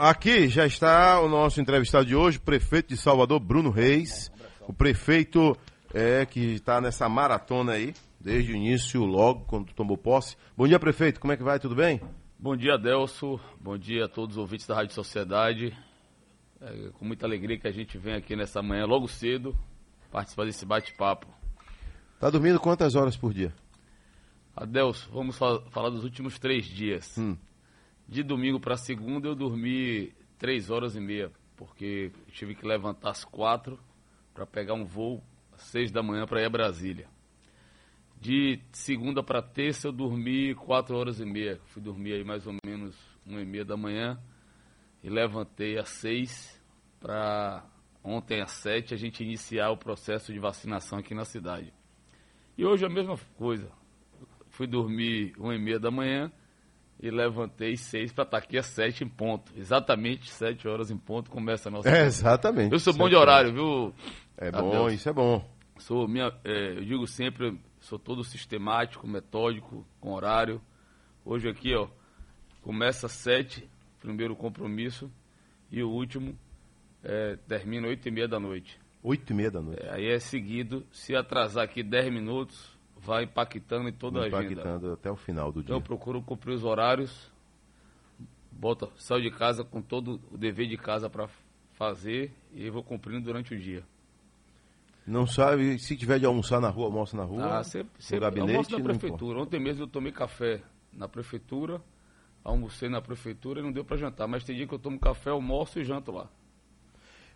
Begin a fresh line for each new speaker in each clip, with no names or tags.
aqui já está o nosso entrevistado de hoje, prefeito de Salvador, Bruno Reis. O prefeito é, que está nessa maratona aí, desde o início, logo, quando tomou posse. Bom dia, prefeito. Como é que vai? Tudo bem?
Bom dia, Delso. Bom dia a todos os ouvintes da Rádio Sociedade. É com muita alegria que a gente vem aqui nessa manhã, logo cedo, participar desse bate-papo.
Tá dormindo quantas horas por dia?
Adelso, vamos falar dos últimos três dias. Hum. De domingo para segunda eu dormi três horas e meia, porque tive que levantar às quatro para pegar um voo às seis da manhã para ir a Brasília. De segunda para terça eu dormi quatro horas e meia. Fui dormir aí mais ou menos uma e meia da manhã e levantei às seis para ontem às sete a gente iniciar o processo de vacinação aqui na cidade. E hoje a mesma coisa. Fui dormir uma e meia da manhã e levantei seis para estar aqui às sete em ponto. Exatamente sete horas em ponto começa a nossa.
É, exatamente.
Eu sou bom de horário, viu?
É bom, Adeus. isso é bom.
Sou minha, é, eu digo sempre, sou todo sistemático, metódico, com horário. Hoje aqui, ó, começa às sete, primeiro compromisso, e o último é, termina oito e meia da noite.
Oito e meia da noite.
É, aí é seguido, se atrasar aqui dez minutos, vai impactando em toda
impactando
a agenda.
Impactando até o final do
então, dia. Então
eu
procuro cumprir os horários, bota, saio de casa com todo o dever de casa para fazer e vou cumprindo durante o dia.
Não sabe, se tiver de almoçar na rua, almoça na rua?
Ah, sempre, sempre gabinete, almoço na prefeitura. Ontem mesmo eu tomei café na prefeitura, almocei na prefeitura e não deu para jantar. Mas tem dia que eu tomo café, almoço e janto lá.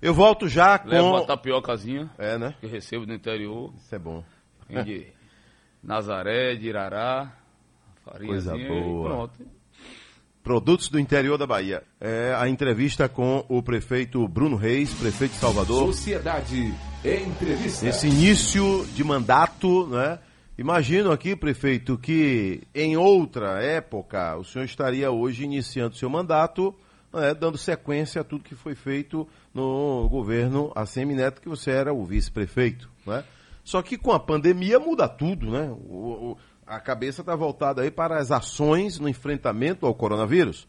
Eu volto já com...
Levo uma tapiocazinha.
É, né?
Que recebo do interior.
Isso é bom.
Nazaré, de Irará,
Coisa boa. pronto. Produtos do interior da Bahia. É a entrevista com o prefeito Bruno Reis, prefeito de Salvador.
Sociedade Entrevista.
Esse início de mandato, né? Imagino aqui, prefeito, que em outra época o senhor estaria hoje iniciando seu mandato, né, dando sequência a tudo que foi feito no governo ACM Neto, que você era o vice-prefeito. Né? Só que com a pandemia muda tudo, né? O, o, a cabeça está voltada aí para as ações no enfrentamento ao coronavírus.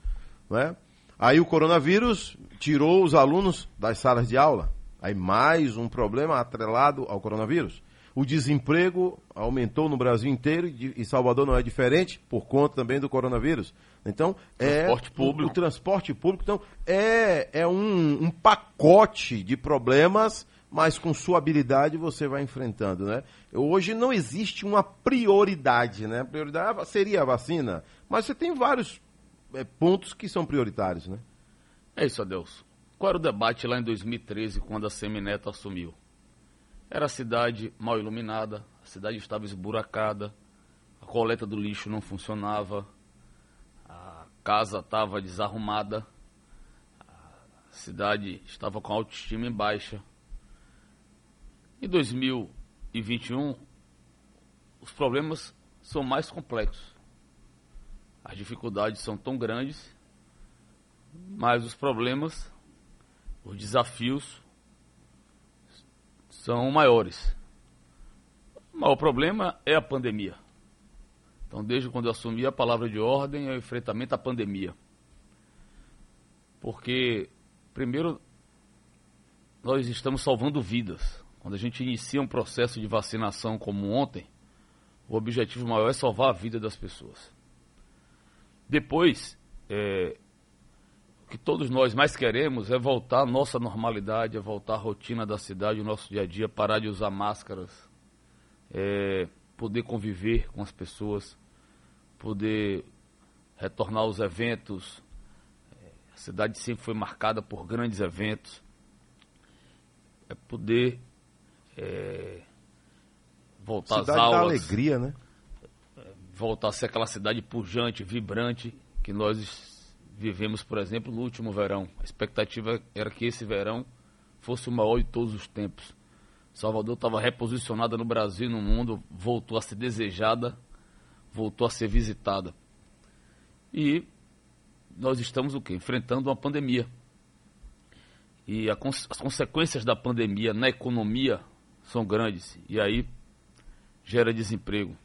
Né? Aí o coronavírus tirou os alunos das salas de aula. Aí mais um problema atrelado ao coronavírus. O desemprego aumentou no Brasil inteiro e Salvador não é diferente por conta também do coronavírus. Então, é
transporte público.
O, o, transporte público. Então, é, é um, um pacote de problemas mas com sua habilidade você vai enfrentando, né? Hoje não existe uma prioridade, né? A prioridade seria a vacina, mas você tem vários é, pontos que são prioritários, né?
É isso, Adeus. Qual era o debate lá em 2013, quando a Semineto assumiu? Era a cidade mal iluminada, a cidade estava esburacada, a coleta do lixo não funcionava, a casa estava desarrumada, a cidade estava com a autoestima em baixa. Em 2021, os problemas são mais complexos. As dificuldades são tão grandes, mas os problemas, os desafios são maiores. O maior problema é a pandemia. Então, desde quando eu assumi a palavra de ordem, é o enfrentamento à pandemia. Porque, primeiro, nós estamos salvando vidas. Quando a gente inicia um processo de vacinação como ontem, o objetivo maior é salvar a vida das pessoas. Depois, é, o que todos nós mais queremos é voltar à nossa normalidade, é voltar à rotina da cidade, o nosso dia a dia, parar de usar máscaras, é, poder conviver com as pessoas, poder retornar aos eventos. A cidade sempre foi marcada por grandes eventos. É poder é, voltar
cidade
às aulas.
Da alegria, né?
Voltar a ser aquela cidade pujante, vibrante que nós vivemos, por exemplo, no último verão. A expectativa era que esse verão fosse o maior de todos os tempos. Salvador estava reposicionada no Brasil e no mundo, voltou a ser desejada, voltou a ser visitada. E nós estamos o quê? Enfrentando uma pandemia. E as consequências da pandemia na economia são grandes e aí gera desemprego.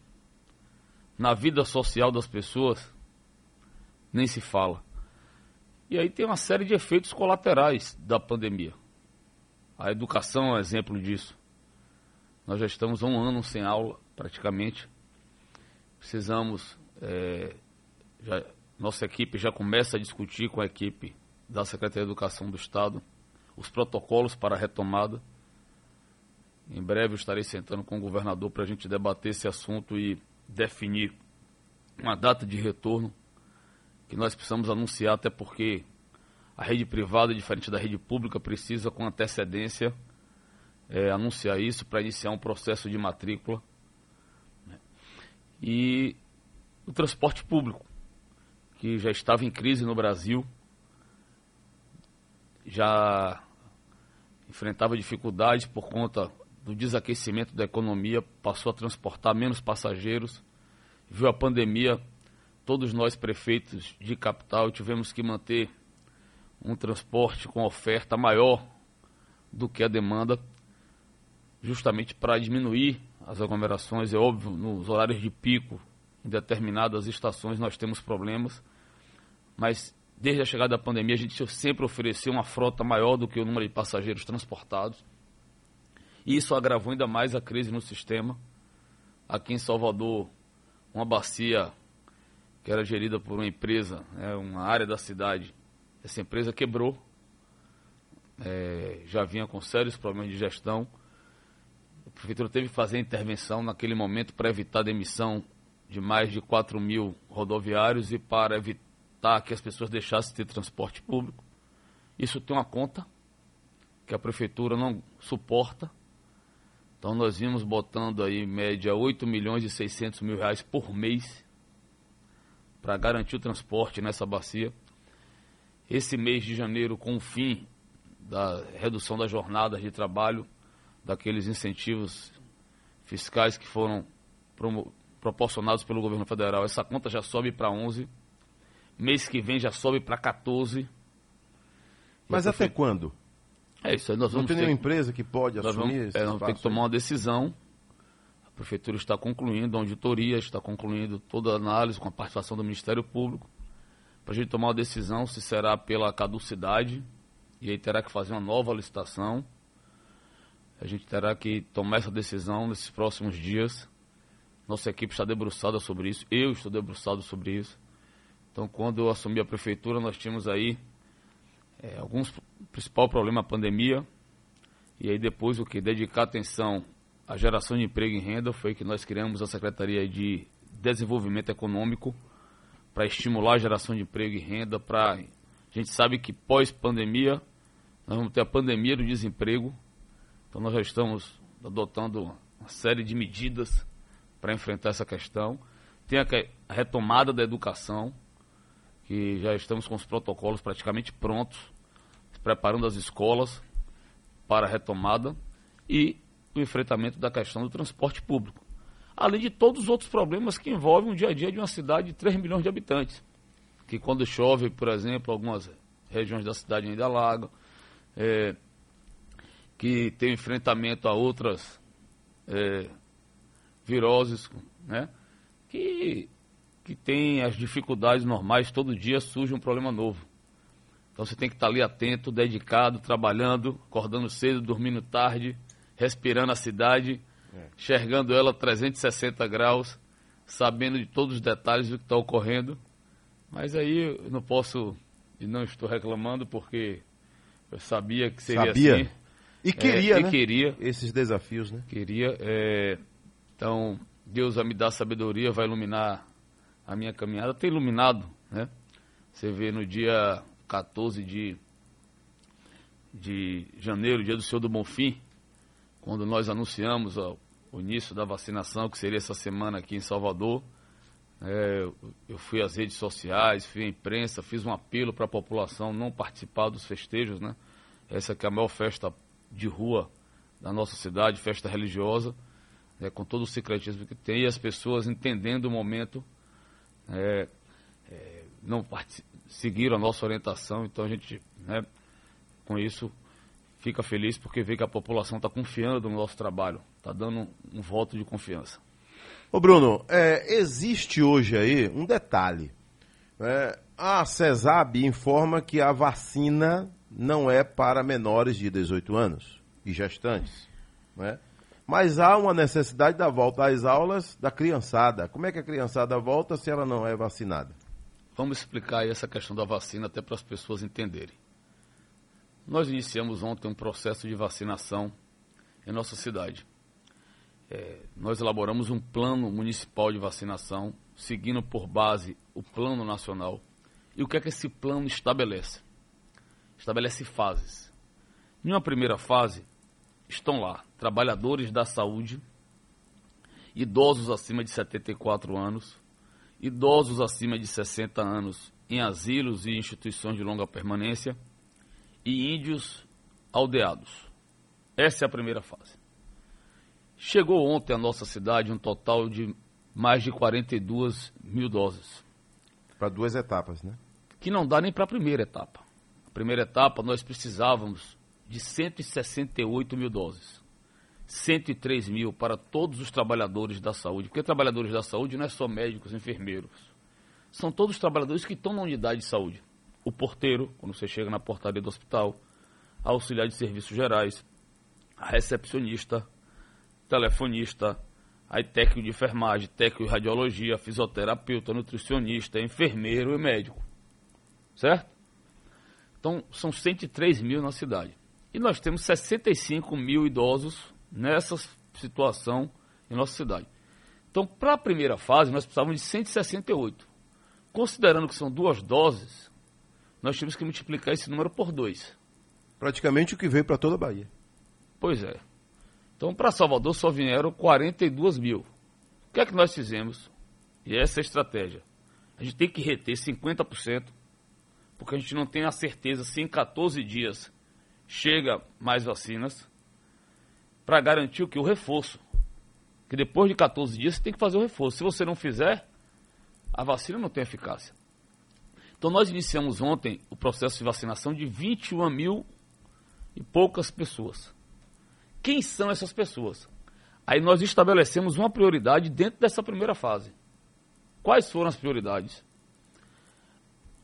Na vida social das pessoas, nem se fala. E aí tem uma série de efeitos colaterais da pandemia. A educação é um exemplo disso. Nós já estamos há um ano sem aula, praticamente. Precisamos. É, já, nossa equipe já começa a discutir com a equipe da Secretaria de Educação do Estado os protocolos para a retomada. Em breve eu estarei sentando com o governador para a gente debater esse assunto e definir uma data de retorno que nós precisamos anunciar, até porque a rede privada, diferente da rede pública, precisa com antecedência é, anunciar isso para iniciar um processo de matrícula. Né? E o transporte público, que já estava em crise no Brasil, já enfrentava dificuldades por conta do desaquecimento da economia, passou a transportar menos passageiros, viu a pandemia todos nós prefeitos de capital tivemos que manter um transporte com oferta maior do que a demanda, justamente para diminuir as aglomerações. É óbvio, nos horários de pico, em determinadas estações nós temos problemas, mas desde a chegada da pandemia a gente sempre ofereceu uma frota maior do que o número de passageiros transportados. Isso agravou ainda mais a crise no sistema. Aqui em Salvador, uma bacia que era gerida por uma empresa, né, uma área da cidade. Essa empresa quebrou, é, já vinha com sérios problemas de gestão. A prefeitura teve que fazer intervenção naquele momento para evitar a demissão de mais de 4 mil rodoviários e para evitar que as pessoas deixassem de ter transporte público. Isso tem uma conta que a prefeitura não suporta. Então nós vimos botando aí em média 8 milhões e 600 mil reais por mês para garantir o transporte nessa bacia. Esse mês de janeiro, com o fim da redução das jornadas de trabalho, daqueles incentivos fiscais que foram proporcionados pelo governo federal, essa conta já sobe para 11. Mês que vem já sobe para 14.
Mas até quando?
É isso aí, nós vamos
Não tem
ter...
nenhuma empresa que pode
nós
assumir
vamos,
esse
é, nós temos que
espaço
tomar
aí?
uma decisão. A prefeitura está concluindo a auditoria, está concluindo toda a análise com a participação do Ministério Público, para a gente tomar uma decisão se será pela caducidade, e aí terá que fazer uma nova licitação. A gente terá que tomar essa decisão nesses próximos dias. Nossa equipe está debruçada sobre isso, eu estou debruçado sobre isso. Então, quando eu assumi a prefeitura, nós tínhamos aí é, alguns principal problema a pandemia. E aí depois o que? Dedicar atenção à geração de emprego e renda foi que nós criamos a Secretaria de Desenvolvimento Econômico para estimular a geração de emprego e renda para a gente sabe que pós pandemia nós vamos ter a pandemia do desemprego. Então nós já estamos adotando uma série de medidas para enfrentar essa questão. Tem a retomada da educação que já estamos com os protocolos praticamente prontos, preparando as escolas para a retomada e o enfrentamento da questão do transporte público. Além de todos os outros problemas que envolvem o dia a dia de uma cidade de 3 milhões de habitantes. Que quando chove, por exemplo, algumas regiões da cidade ainda alagam, é, que tem enfrentamento a outras é, viroses, né? que que tem as dificuldades normais, todo dia surge um problema novo. Então você tem que estar ali atento, dedicado, trabalhando, acordando cedo, dormindo tarde, respirando a cidade, enxergando ela 360 graus, sabendo de todos os detalhes do que está ocorrendo. Mas aí eu não posso e não estou reclamando porque eu sabia que seria
Sabia?
assim.
E queria,
É, e
né?
queria.
Esses desafios, né?
Queria. é, então, Deus vai me dar sabedoria, vai iluminar a minha caminhada. Tem iluminado, né? Você vê no dia 14 de, de janeiro, dia do Senhor do Bonfim, quando nós anunciamos ó, o início da vacinação, que seria essa semana aqui em Salvador. é, eu- fui às redes sociais, fui à imprensa, fiz um apelo para a população não participar dos festejos, né? Essa que é a maior festa de rua da nossa cidade, festa religiosa, né, com todo o secretismo que tem, e as pessoas entendendo o momento, é, é, não seguiram a nossa orientação, então a gente, né, com isso, fica feliz porque vê que a população está confiando no nosso trabalho, está dando um, um voto de confiança.
Ô Bruno, é, existe hoje aí um detalhe. né? A CESAB informa que a vacina não é para menores de 18 anos e gestantes. Né? Mas há uma necessidade da volta às aulas da criançada. Como é que a criançada volta se ela não é vacinada?
Vamos explicar essa questão da vacina até para as pessoas entenderem. Nós iniciamos ontem um processo de vacinação em nossa cidade. É, nós elaboramos um plano municipal de vacinação, seguindo por base o plano nacional. E o que é que esse plano estabelece? Estabelece fases. Em uma primeira fase, estão lá trabalhadores da saúde, idosos acima de 74 anos, idosos acima de 60 anos em asilos e instituições de longa permanência e índios aldeados. Essa é a primeira fase. Chegou ontem à nossa cidade um total de mais de 42 mil doses.
Para duas etapas, né?
Que não dá nem para a primeira etapa. A primeira etapa nós precisávamos de 168 mil doses. 103 mil para todos os trabalhadores da saúde. Porque trabalhadores da saúde não é só médicos, enfermeiros. São todos os trabalhadores que estão na unidade de saúde. O porteiro, quando você chega na portaria do hospital, a auxiliar de serviços gerais, a recepcionista, telefonista, aí técnico de enfermagem, técnico de radiologia, fisioterapeuta, nutricionista, enfermeiro e médico. Certo? Então, são 103 mil na cidade. E nós temos 65 mil idosos nessa situação em nossa cidade. Então, para a primeira fase, nós precisávamos de 168. Considerando que são duas doses, nós tínhamos que multiplicar esse número por dois.
Praticamente o que veio para toda a Bahia.
Pois é. Então, para Salvador só vieram 42 mil. O que é que nós fizemos? E essa é a estratégia. A gente tem que reter 50%, porque a gente não tem a certeza se em 14 dias chega mais vacinas para garantir o que? O reforço. Que depois de 14 dias você tem que fazer o reforço. Se você não fizer, a vacina não tem eficácia. Então nós iniciamos ontem o processo de vacinação de 21 mil e poucas pessoas. Quem são essas pessoas? Aí nós estabelecemos uma prioridade dentro dessa primeira fase. Quais foram as prioridades?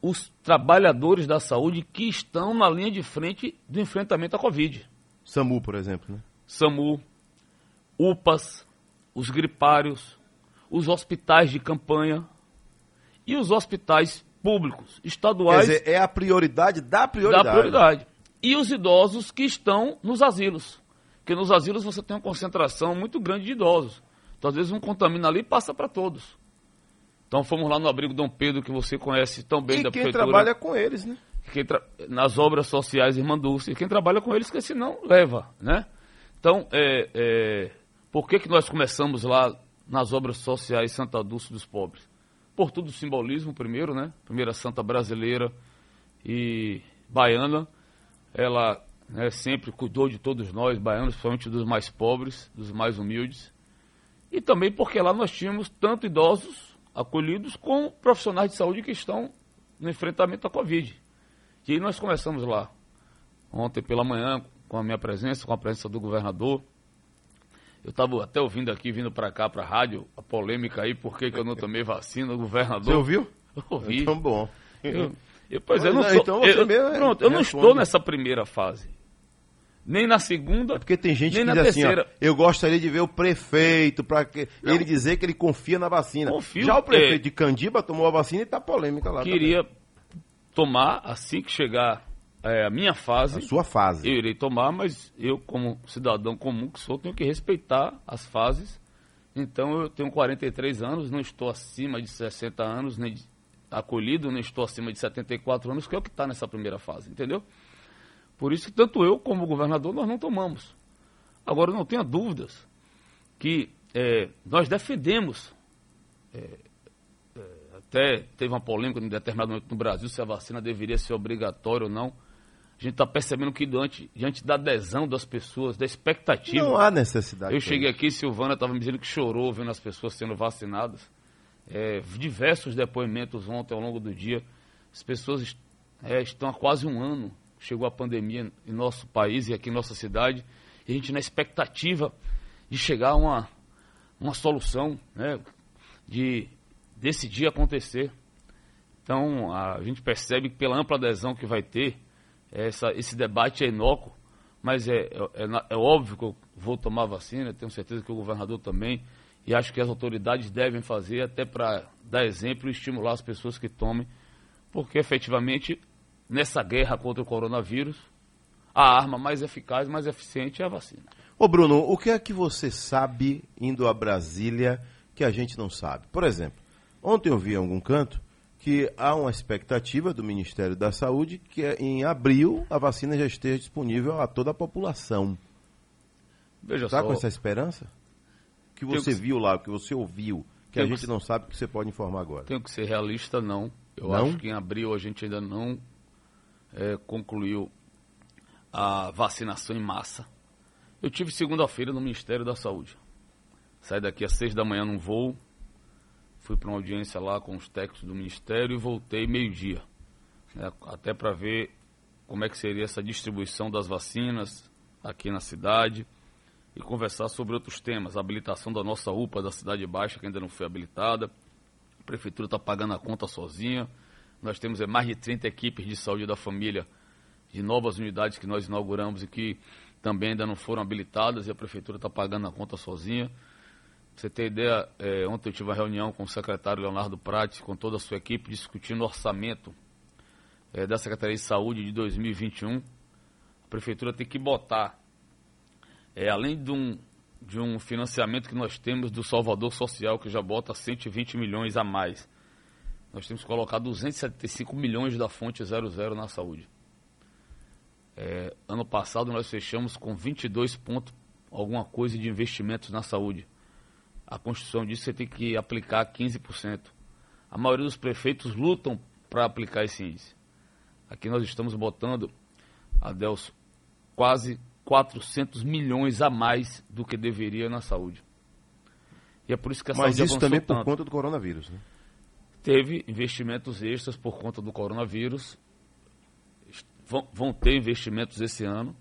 Os trabalhadores da saúde que estão na linha de frente do enfrentamento à Covid.
SAMU, por exemplo, né?
SAMU, UPAs, os gripários, os hospitais de campanha e os hospitais públicos, estaduais.
Quer dizer, é a prioridade da prioridade.
Da prioridade. E os idosos que estão nos asilos. Porque nos asilos você tem uma concentração muito grande de idosos. Então, às vezes, um contamina ali e passa para todos. Então, fomos lá no abrigo Dom Pedro, que você conhece tão bem
e
da
quem
prefeitura.
trabalha com eles, né?
Tra... Nas obras sociais Irmã Dulce. E quem trabalha com eles, que senão leva, né? Então, é, é, por que, que nós começamos lá nas obras sociais Santa Dulce dos Pobres? Por tudo o simbolismo, primeiro, né? Primeira santa brasileira e baiana. Ela né, sempre cuidou de todos nós, baianos, principalmente dos mais pobres, dos mais humildes. E também porque lá nós tínhamos tanto idosos acolhidos como profissionais de saúde que estão no enfrentamento à Covid. E aí nós começamos lá, ontem pela manhã, com a minha presença, com a presença do governador. Eu estava até ouvindo aqui, vindo para cá, para a rádio, a polêmica aí, por que, que eu não tomei vacina, o governador. Você
ouviu?
Eu ouvi.
Então, bom.
Eu, eu, pois é, eu não sou, então você eu, mesmo pronto, eu não estou nessa primeira fase. Nem na segunda. É
porque tem gente
que
diz terceira. assim, ó, eu gostaria de ver o prefeito para ele dizer que ele confia na vacina.
Confio,
Já o prefeito é, de Candiba tomou a vacina e está polêmica lá.
Queria também. tomar assim que chegar é, a minha fase.
A sua fase.
Eu irei tomar, mas eu, como cidadão comum que sou, tenho que respeitar as fases. Então eu tenho 43 anos, não estou acima de 60 anos, nem acolhido, nem estou acima de 74 anos, que é o que está nessa primeira fase, entendeu? Por isso que tanto eu como o governador nós não tomamos. Agora não tenha dúvidas que é, nós defendemos. É, é, até teve uma polêmica em determinado momento no Brasil se a vacina deveria ser obrigatória ou não. A gente está percebendo que diante, diante da adesão das pessoas, da expectativa.
Não há necessidade.
Eu cheguei aqui, Silvana estava me dizendo que chorou vendo as pessoas sendo vacinadas. É, diversos depoimentos ontem ao longo do dia. As pessoas é, estão há quase um ano. Chegou a pandemia em nosso país e aqui em nossa cidade. E a gente na expectativa de chegar a uma, uma solução, né, de desse dia acontecer. Então, a gente percebe que pela ampla adesão que vai ter, essa, esse debate é inócuo, mas é, é, é, é óbvio que eu vou tomar vacina, tenho certeza que o governador também, e acho que as autoridades devem fazer até para dar exemplo e estimular as pessoas que tomem, porque efetivamente nessa guerra contra o coronavírus, a arma mais eficaz, mais eficiente é a vacina.
Ô Bruno, o que é que você sabe indo a Brasília que a gente não sabe? Por exemplo, ontem eu vi em algum canto que há uma expectativa do Ministério da Saúde que é em abril a vacina já esteja disponível a toda a população. Veja Está só. com essa esperança? que você que... viu lá, o que você ouviu, que Tenho a gente que... não sabe que você pode informar agora?
Tenho que ser realista, não. Eu não? acho que em abril a gente ainda não é, concluiu a vacinação em massa. Eu tive segunda-feira no Ministério da Saúde. Saí daqui às seis da manhã num voo, fui para uma audiência lá com os técnicos do Ministério e voltei meio-dia. Né, até para ver como é que seria essa distribuição das vacinas aqui na cidade e conversar sobre outros temas. A habilitação da nossa UPA da Cidade Baixa, que ainda não foi habilitada. A Prefeitura está pagando a conta sozinha. Nós temos é, mais de 30 equipes de saúde da família, de novas unidades que nós inauguramos e que também ainda não foram habilitadas e a Prefeitura está pagando a conta sozinha. Você ter ideia, é, ontem eu tive uma reunião com o secretário Leonardo Prates, com toda a sua equipe, discutindo o orçamento é, da Secretaria de Saúde de 2021. A Prefeitura tem que botar é, além de um, de um financiamento que nós temos do Salvador Social, que já bota 120 milhões a mais, nós temos que colocar 275 milhões da fonte 00 na saúde. É, ano passado nós fechamos com 22 pontos, alguma coisa de investimentos na saúde. A Constituição diz que você tem que aplicar 15%. A maioria dos prefeitos lutam para aplicar esse índice. Aqui nós estamos botando, Adelso, quase 400 milhões a mais do que deveria na saúde.
E é por isso que a Mas saúde isso também por conta do coronavírus, né?
Teve investimentos extras por conta do coronavírus. Vão, vão ter investimentos esse ano.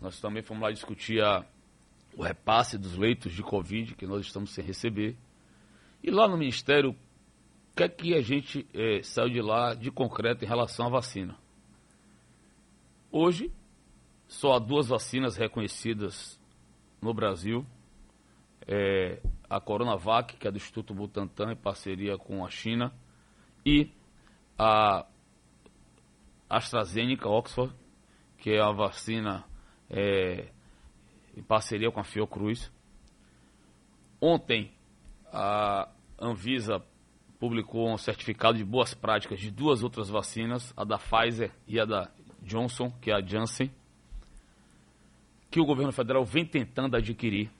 Nós também fomos lá discutir a, o repasse dos leitos de Covid que nós estamos sem receber. E lá no Ministério, o que é que a gente é, saiu de lá de concreto em relação à vacina? Hoje, só há duas vacinas reconhecidas no Brasil. É a Coronavac, que é do Instituto Butantan, em parceria com a China, e a AstraZeneca Oxford, que é a vacina é, em parceria com a Fiocruz. Ontem, a Anvisa publicou um certificado de boas práticas de duas outras vacinas, a da Pfizer e a da Johnson, que é a Janssen que o governo federal vem tentando adquirir.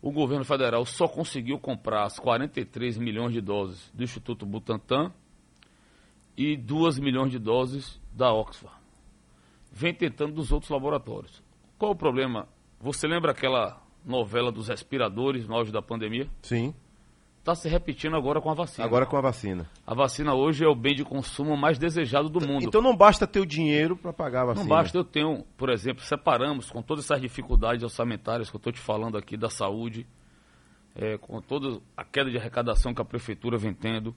O governo federal só conseguiu comprar as 43 milhões de doses do Instituto Butantan e 2 milhões de doses da Oxford. Vem tentando dos outros laboratórios. Qual o problema? Você lembra aquela novela dos respiradores no auge da pandemia?
Sim
está se repetindo agora com a vacina.
Agora com a vacina.
A vacina hoje é o bem de consumo mais desejado do mundo.
Então não basta ter o dinheiro para pagar a vacina.
Não basta eu tenho, por exemplo, separamos com todas essas dificuldades orçamentárias que eu estou te falando aqui da saúde, é, com toda a queda de arrecadação que a prefeitura vem tendo,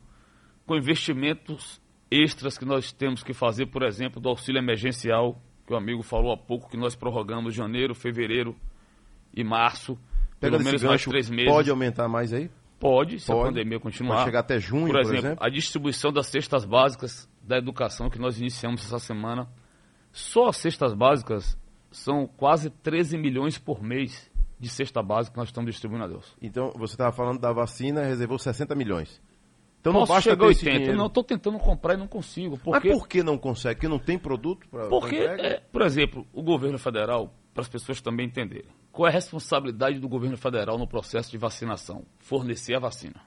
com investimentos extras que nós temos que fazer, por exemplo, do auxílio emergencial, que o amigo falou há pouco, que nós prorrogamos janeiro, fevereiro e março,
pelo menos mais três meses. Pode aumentar mais aí?
Pode, se Pode. a pandemia continuar. Pode
chegar até junho, por exemplo, por exemplo,
A distribuição das cestas básicas da educação que nós iniciamos essa semana, só as cestas básicas são quase 13 milhões por mês de cesta básica que nós estamos distribuindo a Deus.
Então, você estava falando da vacina, reservou 60 milhões.
Então Posso não basta chegar a 80. Não, estou tentando comprar e não consigo.
Porque... Mas por que não consegue? Porque não tem produto para
Porque, é, por exemplo, o governo federal, para as pessoas também entenderem, qual é a responsabilidade do governo federal no processo de vacinação? Fornecer a vacina.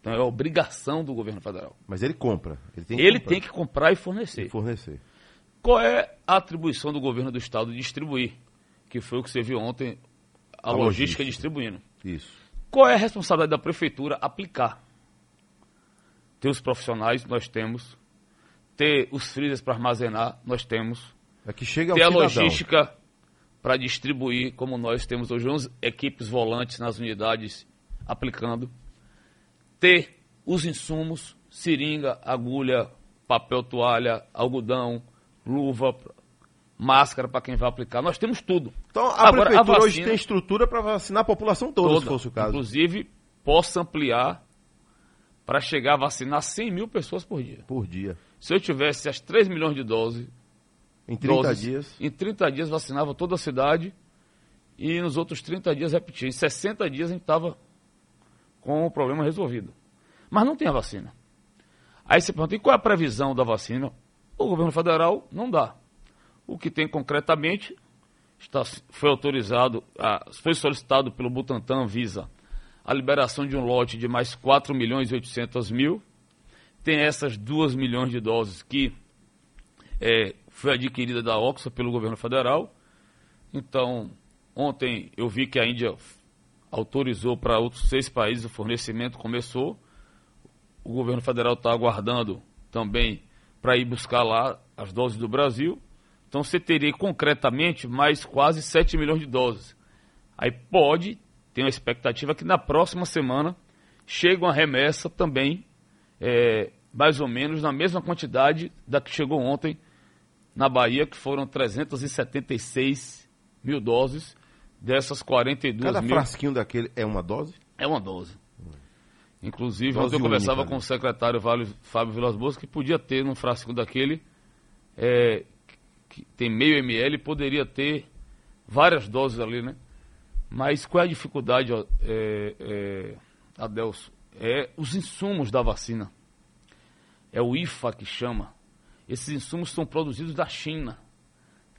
Então é a obrigação do governo federal.
Mas ele compra.
Ele tem que, ele comprar. Tem que comprar e fornecer.
E fornecer.
Qual é a atribuição do governo do estado de distribuir? Que foi o que você viu ontem, a, a logística, logística distribuindo.
Isso.
Qual é a responsabilidade da prefeitura aplicar? Ter os profissionais, nós temos. Ter os freezers para armazenar, nós temos.
É que chega
Ter
cidadão.
a logística para distribuir, como nós temos hoje 11 equipes volantes nas unidades aplicando, ter os insumos seringa, agulha, papel toalha, algodão, luva, máscara para quem vai aplicar. Nós temos tudo.
Então a Agora, prefeitura a vacina, hoje tem estrutura para vacinar a população toda, toda, se fosse o caso.
Inclusive, possa ampliar para chegar a vacinar 100 mil pessoas por dia.
Por dia.
Se eu tivesse as 3 milhões de doses.
Em 30 doses, dias?
Em 30 dias vacinava toda a cidade e nos outros 30 dias repetia. Em 60 dias a gente estava com o problema resolvido. Mas não tem a vacina. Aí você pergunta, e qual é a previsão da vacina? O governo federal não dá. O que tem concretamente está, foi autorizado, foi solicitado pelo Butantan Visa a liberação de um lote de mais 4 milhões e 800 mil. Tem essas 2 milhões de doses que é, foi adquirida da Oxford pelo governo federal. Então, ontem eu vi que a Índia autorizou para outros seis países o fornecimento, começou. O governo federal está aguardando também para ir buscar lá as doses do Brasil. Então você teria concretamente mais quase 7 milhões de doses. Aí pode, tem uma expectativa que na próxima semana chegue uma remessa também, é, mais ou menos na mesma quantidade da que chegou ontem na Bahia, que foram 376 mil doses dessas 42
Cada
mil.
Cada frasquinho daquele é uma dose?
É uma dose. Inclusive, dose ontem eu conversava única, com né? o secretário Fábio Vilas Boas que podia ter num frasquinho daquele, é, que tem meio ml, poderia ter várias doses ali, né? Mas qual é a dificuldade, é, é, Adelso? É os insumos da vacina. É o IFA que chama. Esses insumos são produzidos da China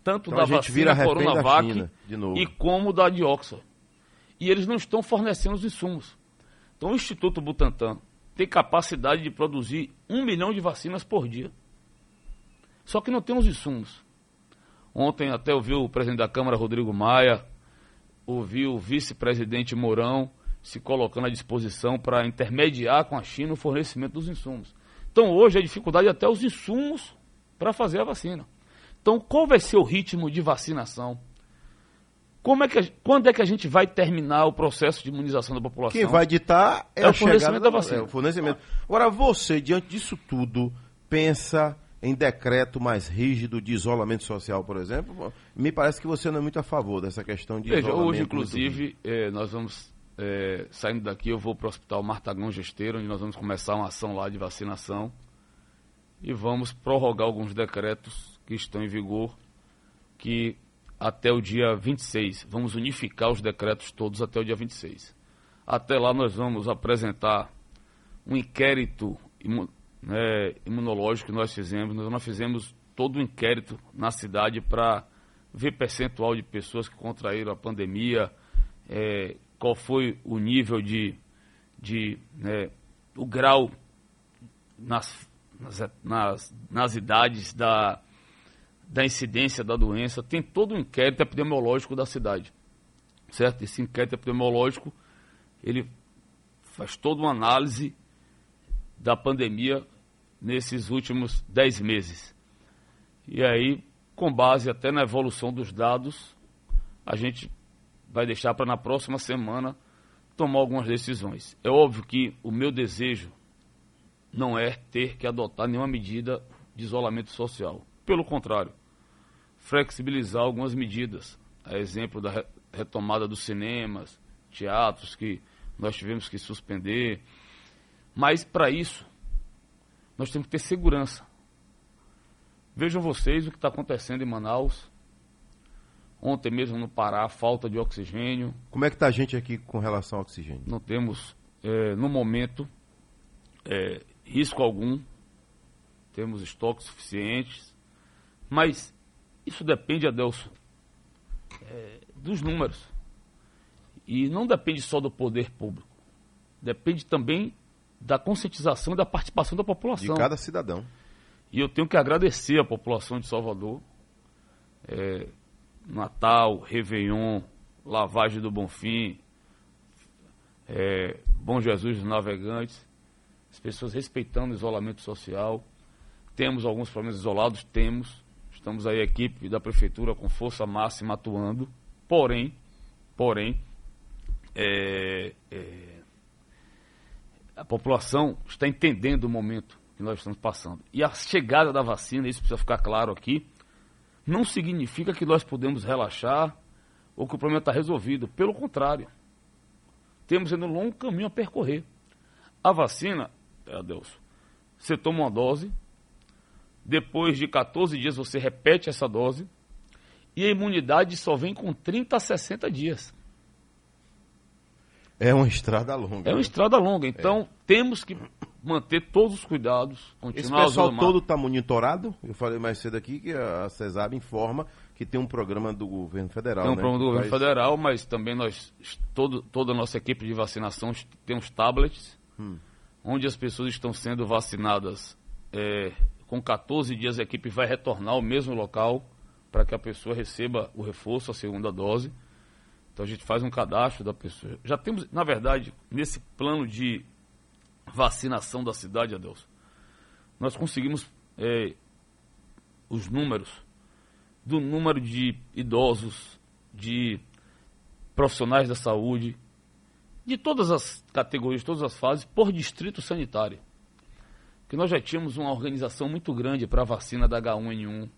tanto então da vacina Coronavac da e como da de Oxford. E eles não estão fornecendo os insumos. Então o Instituto Butantan tem capacidade de produzir um milhão de vacinas por dia. Só que não tem os insumos. Ontem até ouvi o presidente da Câmara, Rodrigo Maia, ouvi o vice-presidente Mourão se colocando à disposição para intermediar com a China o fornecimento dos insumos. Então hoje a dificuldade é até os insumos para fazer a vacina. Então, qual vai ser o ritmo de vacinação? Como é que, quando é que a gente vai terminar o processo de imunização da população?
Quem vai ditar é, é o fornecimento da, da vacina. É o fornecimento. Agora, você, diante disso tudo, pensa em decreto mais rígido de isolamento social, por exemplo? Me parece que você não é muito a favor dessa questão de
Veja,
isolamento.
hoje, inclusive, é, nós vamos, é, saindo daqui, eu vou para o Hospital Martagão Gesteiro, onde nós vamos começar uma ação lá de vacinação e vamos prorrogar alguns decretos que estão em vigor, que até o dia 26, vamos unificar os decretos todos até o dia 26. Até lá nós vamos apresentar um inquérito né, imunológico que nós fizemos. Nós não fizemos todo o inquérito na cidade para ver percentual de pessoas que contraíram a pandemia, é, qual foi o nível de, de né, o grau nas, nas, nas, nas idades da, da incidência da doença, tem todo um inquérito epidemiológico da cidade, certo? Esse inquérito epidemiológico, ele faz toda uma análise da pandemia nesses últimos 10 meses. E aí, com base até na evolução dos dados, a gente vai deixar para na próxima semana tomar algumas decisões. É óbvio que o meu desejo não é ter que adotar nenhuma medida de isolamento social. Pelo contrário, flexibilizar algumas medidas. A exemplo da retomada dos cinemas, teatros que nós tivemos que suspender. Mas para isso, nós temos que ter segurança. Vejam vocês o que está acontecendo em Manaus. Ontem mesmo no Pará, falta de oxigênio.
Como é que está a gente aqui com relação ao oxigênio?
Não temos, é, no momento, é, risco algum. Temos estoques suficientes. Mas isso depende, Adelson, é, dos números. E não depende só do poder público. Depende também da conscientização e da participação da população.
De cada cidadão.
E eu tenho que agradecer a população de Salvador. É, Natal, Réveillon, Lavagem do Bonfim, é, Bom Jesus dos Navegantes, as pessoas respeitando o isolamento social. Temos alguns problemas isolados? Temos. Estamos aí, a equipe da prefeitura com força máxima atuando. Porém, porém, é, é, a população está entendendo o momento que nós estamos passando. E a chegada da vacina, isso precisa ficar claro aqui, não significa que nós podemos relaxar ou que o problema está resolvido. Pelo contrário, temos ainda um longo caminho a percorrer. A vacina, Deus, você toma uma dose, depois de 14 dias você repete essa dose, e a imunidade só vem com 30 a 60 dias.
É uma estrada longa.
É uma né? estrada longa. Então, é. temos que manter todos os cuidados,
continuar Esse pessoal todo está monitorado? Eu falei mais cedo aqui que a CESAB informa que tem um programa do governo federal.
Tem um
né?
programa do governo federal, mas também nós, todo, toda a nossa equipe de vacinação tem uns tablets, hum. onde as pessoas estão sendo vacinadas. É, com 14 dias a equipe vai retornar ao mesmo local para que a pessoa receba o reforço, a segunda dose. Então a gente faz um cadastro da pessoa. Já temos, na verdade, nesse plano de vacinação da cidade, Adelson, nós conseguimos é, os números do número de idosos, de profissionais da saúde, de todas as categorias, todas as fases, por distrito sanitário. Que nós já tínhamos uma organização muito grande para a vacina da H1N1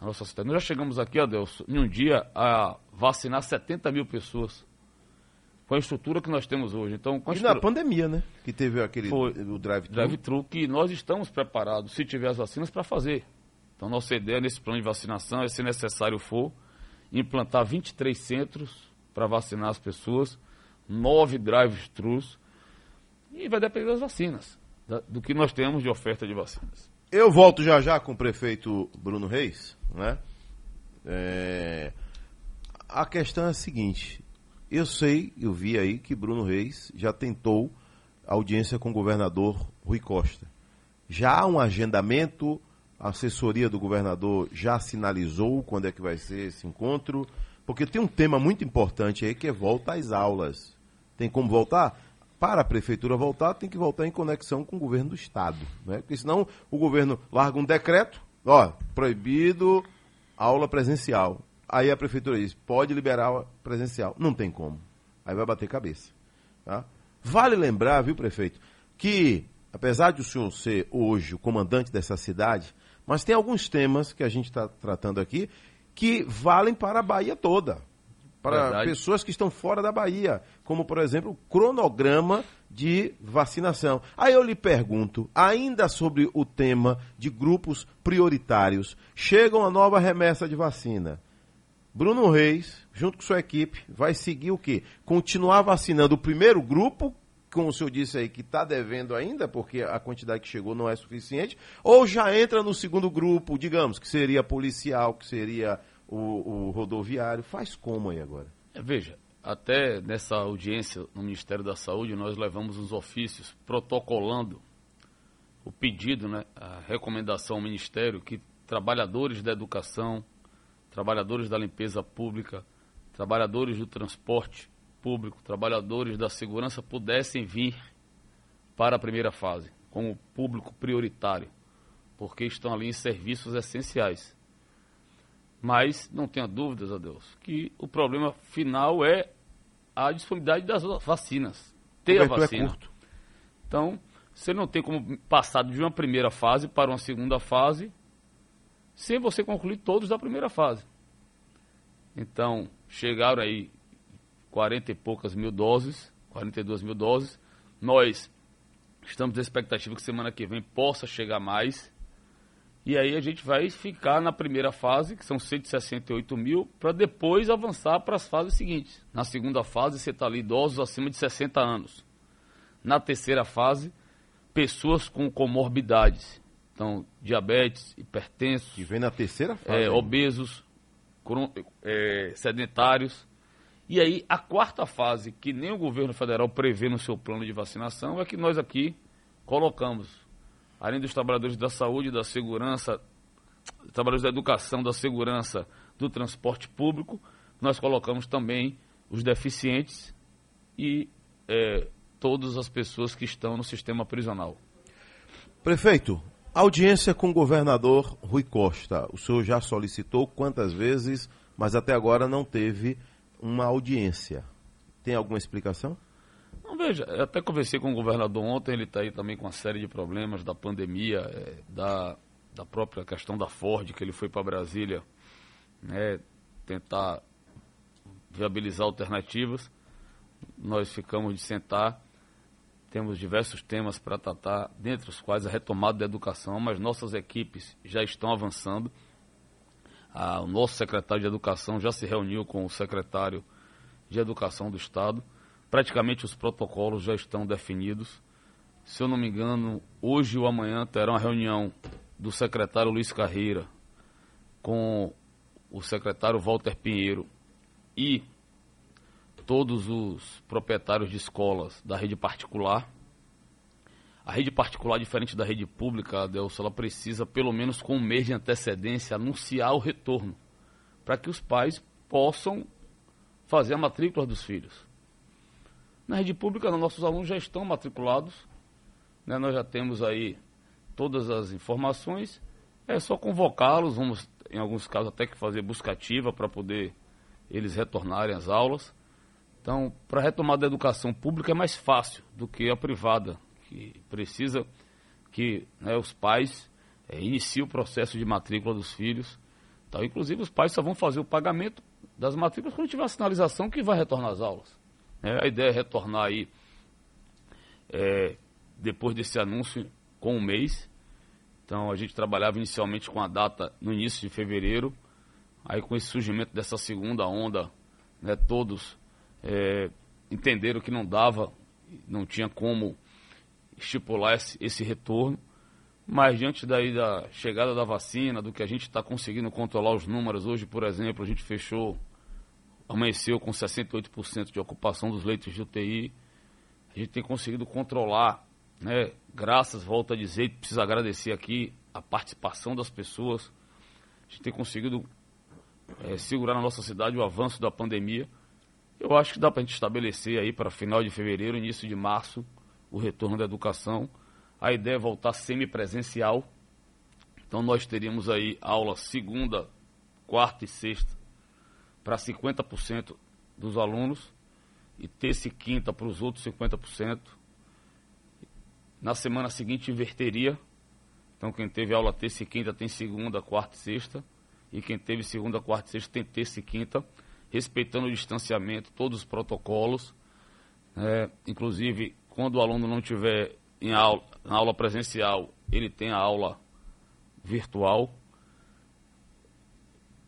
na nossa cidade. Nós já chegamos aqui, Adelson, em um dia a vacinar 70 mil pessoas com a estrutura que nós temos hoje. Então, com a
e na pandemia, né? Que teve aquele
Foi, o drive-thru. Drive-thru que nós estamos preparados, se tiver as vacinas, para fazer. Então, nossa ideia nesse plano de vacinação é, se necessário for, implantar 23 centros para vacinar as pessoas, nove drive-thrus, e vai depender das vacinas, do que nós temos de oferta de vacinas.
Eu volto já já com o prefeito Bruno Reis, né? É... A questão é a seguinte: eu sei, eu vi aí que Bruno Reis já tentou audiência com o governador Rui Costa. Já há um agendamento, a assessoria do governador já sinalizou quando é que vai ser esse encontro, porque tem um tema muito importante aí que é volta às aulas. Tem como voltar? Para a prefeitura voltar, tem que voltar em conexão com o governo do estado, né? Porque senão o governo larga um decreto, ó, proibido aula presencial. Aí a prefeitura diz, pode liberar presencial. Não tem como. Aí vai bater cabeça. Tá? Vale lembrar, viu, prefeito, que apesar de o senhor ser hoje o comandante dessa cidade, mas tem alguns temas que a gente está tratando aqui que valem para a Bahia toda. Para Verdade. pessoas que estão fora da Bahia, como por exemplo o cronograma de vacinação. Aí eu lhe pergunto, ainda sobre o tema de grupos prioritários, chega uma nova remessa de vacina. Bruno Reis, junto com sua equipe, vai seguir o quê? Continuar vacinando o primeiro grupo, como o senhor disse aí, que está devendo ainda, porque a quantidade que chegou não é suficiente, ou já entra no segundo grupo, digamos, que seria policial, que seria o, o rodoviário. Faz como aí agora?
É, veja, até nessa audiência no Ministério da Saúde, nós levamos os ofícios protocolando o pedido, né, a recomendação ao Ministério que trabalhadores da educação, trabalhadores da limpeza pública, trabalhadores do transporte público, trabalhadores da segurança pudessem vir para a primeira fase, como público prioritário, porque estão ali em serviços essenciais. Mas não tenha dúvidas, a Deus, que o problema final é a disponibilidade das vacinas. Ter a é vacina. É curto. Então, você não tem como passar de uma primeira fase para uma segunda fase sem você concluir todos da primeira fase. Então, chegaram aí 40 e poucas mil doses, 42 mil doses. Nós estamos na expectativa que semana que vem possa chegar mais. E aí a gente vai ficar na primeira fase, que são 168 mil, para depois avançar para as fases seguintes. Na segunda fase, você está ali idosos acima de 60 anos. Na terceira fase, pessoas com comorbidades. Então, diabetes, hipertensos.
Que vem na terceira fase.
É, obesos, é, sedentários. E aí, a quarta fase, que nem o governo federal prevê no seu plano de vacinação, é que nós aqui colocamos, além dos trabalhadores da saúde, da segurança, trabalhadores da educação, da segurança, do transporte público, nós colocamos também os deficientes e é, todas as pessoas que estão no sistema prisional.
Prefeito, Audiência com o governador Rui Costa. O senhor já solicitou quantas vezes, mas até agora não teve uma audiência. Tem alguma explicação?
Veja, até conversei com o governador ontem, ele está aí também com uma série de problemas da pandemia, é, da, da própria questão da Ford, que ele foi para Brasília né, tentar viabilizar alternativas. Nós ficamos de sentar, temos diversos temas para tratar, dentre os quais a retomada da educação, mas nossas equipes já estão avançando. O nosso secretário de Educação já se reuniu com o secretário de Educação do Estado. Praticamente os protocolos já estão definidos. Se eu não me engano, hoje ou amanhã terá uma reunião do secretário Luiz Carreira com o secretário Walter Pinheiro e todos os proprietários de escolas da rede particular. A rede particular, diferente da rede pública, Adelson, ela precisa, pelo menos com um mês de antecedência, anunciar o retorno, para que os pais possam fazer a matrícula dos filhos. Na rede pública, nossos alunos já estão matriculados, né? nós já temos aí todas as informações, é só convocá-los, vamos, em alguns casos, até que fazer busca ativa para poder eles retornarem às aulas. Então, para a retomada da educação pública é mais fácil do que a privada, que precisa que né, os pais é, iniciem o processo de matrícula dos filhos. Então, inclusive, os pais só vão fazer o pagamento das matrículas quando tiver a sinalização que vai retornar às aulas. É, a ideia é retornar aí, é, depois desse anúncio, com um mês. Então, a gente trabalhava inicialmente com a data no início de fevereiro. Aí, com esse surgimento dessa segunda onda, né, todos é, entenderam que não dava, não tinha como estipular esse, esse retorno. Mas diante daí da chegada da vacina, do que a gente está conseguindo controlar os números, hoje, por exemplo, a gente fechou amanheceu com 68% de ocupação dos leitos de UTI. A gente tem conseguido controlar, né? Graças, volto a dizer, preciso agradecer aqui a participação das pessoas. A gente tem conseguido é, segurar na nossa cidade o avanço da pandemia. Eu acho que dá para a gente estabelecer aí para final de fevereiro, início de março, o retorno da educação. A ideia é voltar semipresencial. Então nós teríamos aí aula segunda, quarta e sexta para 50% dos alunos e terça e quinta para os outros 50%. Na semana seguinte inverteria. Então quem teve aula terça e quinta tem segunda, quarta e sexta. E quem teve segunda, quarta e sexta tem terça e quinta, respeitando o distanciamento, todos os protocolos. É, inclusive, quando o aluno não tiver em aula, na aula presencial, ele tem a aula virtual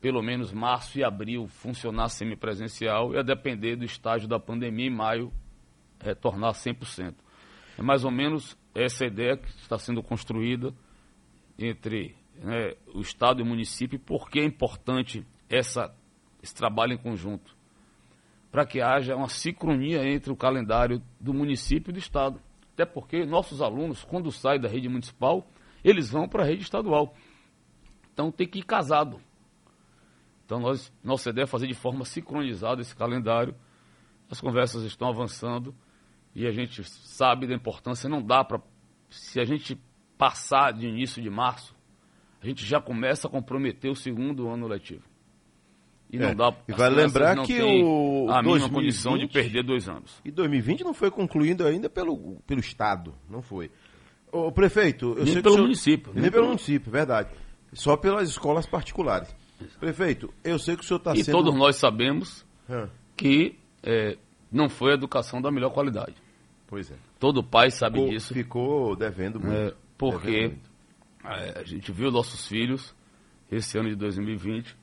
pelo menos março e abril, funcionar semipresencial e a depender do estágio da pandemia, em maio, retornar 100%. É mais ou menos essa ideia que está sendo construída entre né, o Estado e o município. Por que é importante essa, esse trabalho em conjunto? Para que haja uma sincronia entre o calendário do município e do Estado. Até porque nossos alunos, quando saem da rede municipal, eles vão para a rede estadual. Então tem que ir casado então, nós, nossa ideia é fazer de forma sincronizada esse calendário. As conversas estão avançando e a gente sabe da importância. Não dá para. Se a gente passar de início de março, a gente já começa a comprometer o segundo ano letivo.
E não é, dá. E vai lembrar que o
a 2020, mesma condição de perder dois anos.
E 2020 não foi concluído ainda pelo, pelo Estado, não foi. O prefeito,
eu nem sei pelo senhor, município.
Nem, nem pelo município, verdade. Só pelas escolas particulares. Prefeito, eu sei que o senhor está sendo...
E todos nós sabemos que é, não foi a educação da melhor qualidade.
Pois é.
Todo pai sabe
ficou,
disso.
Ficou devendo muito. É,
porque devendo muito. É, a gente viu nossos filhos, esse ano de 2020,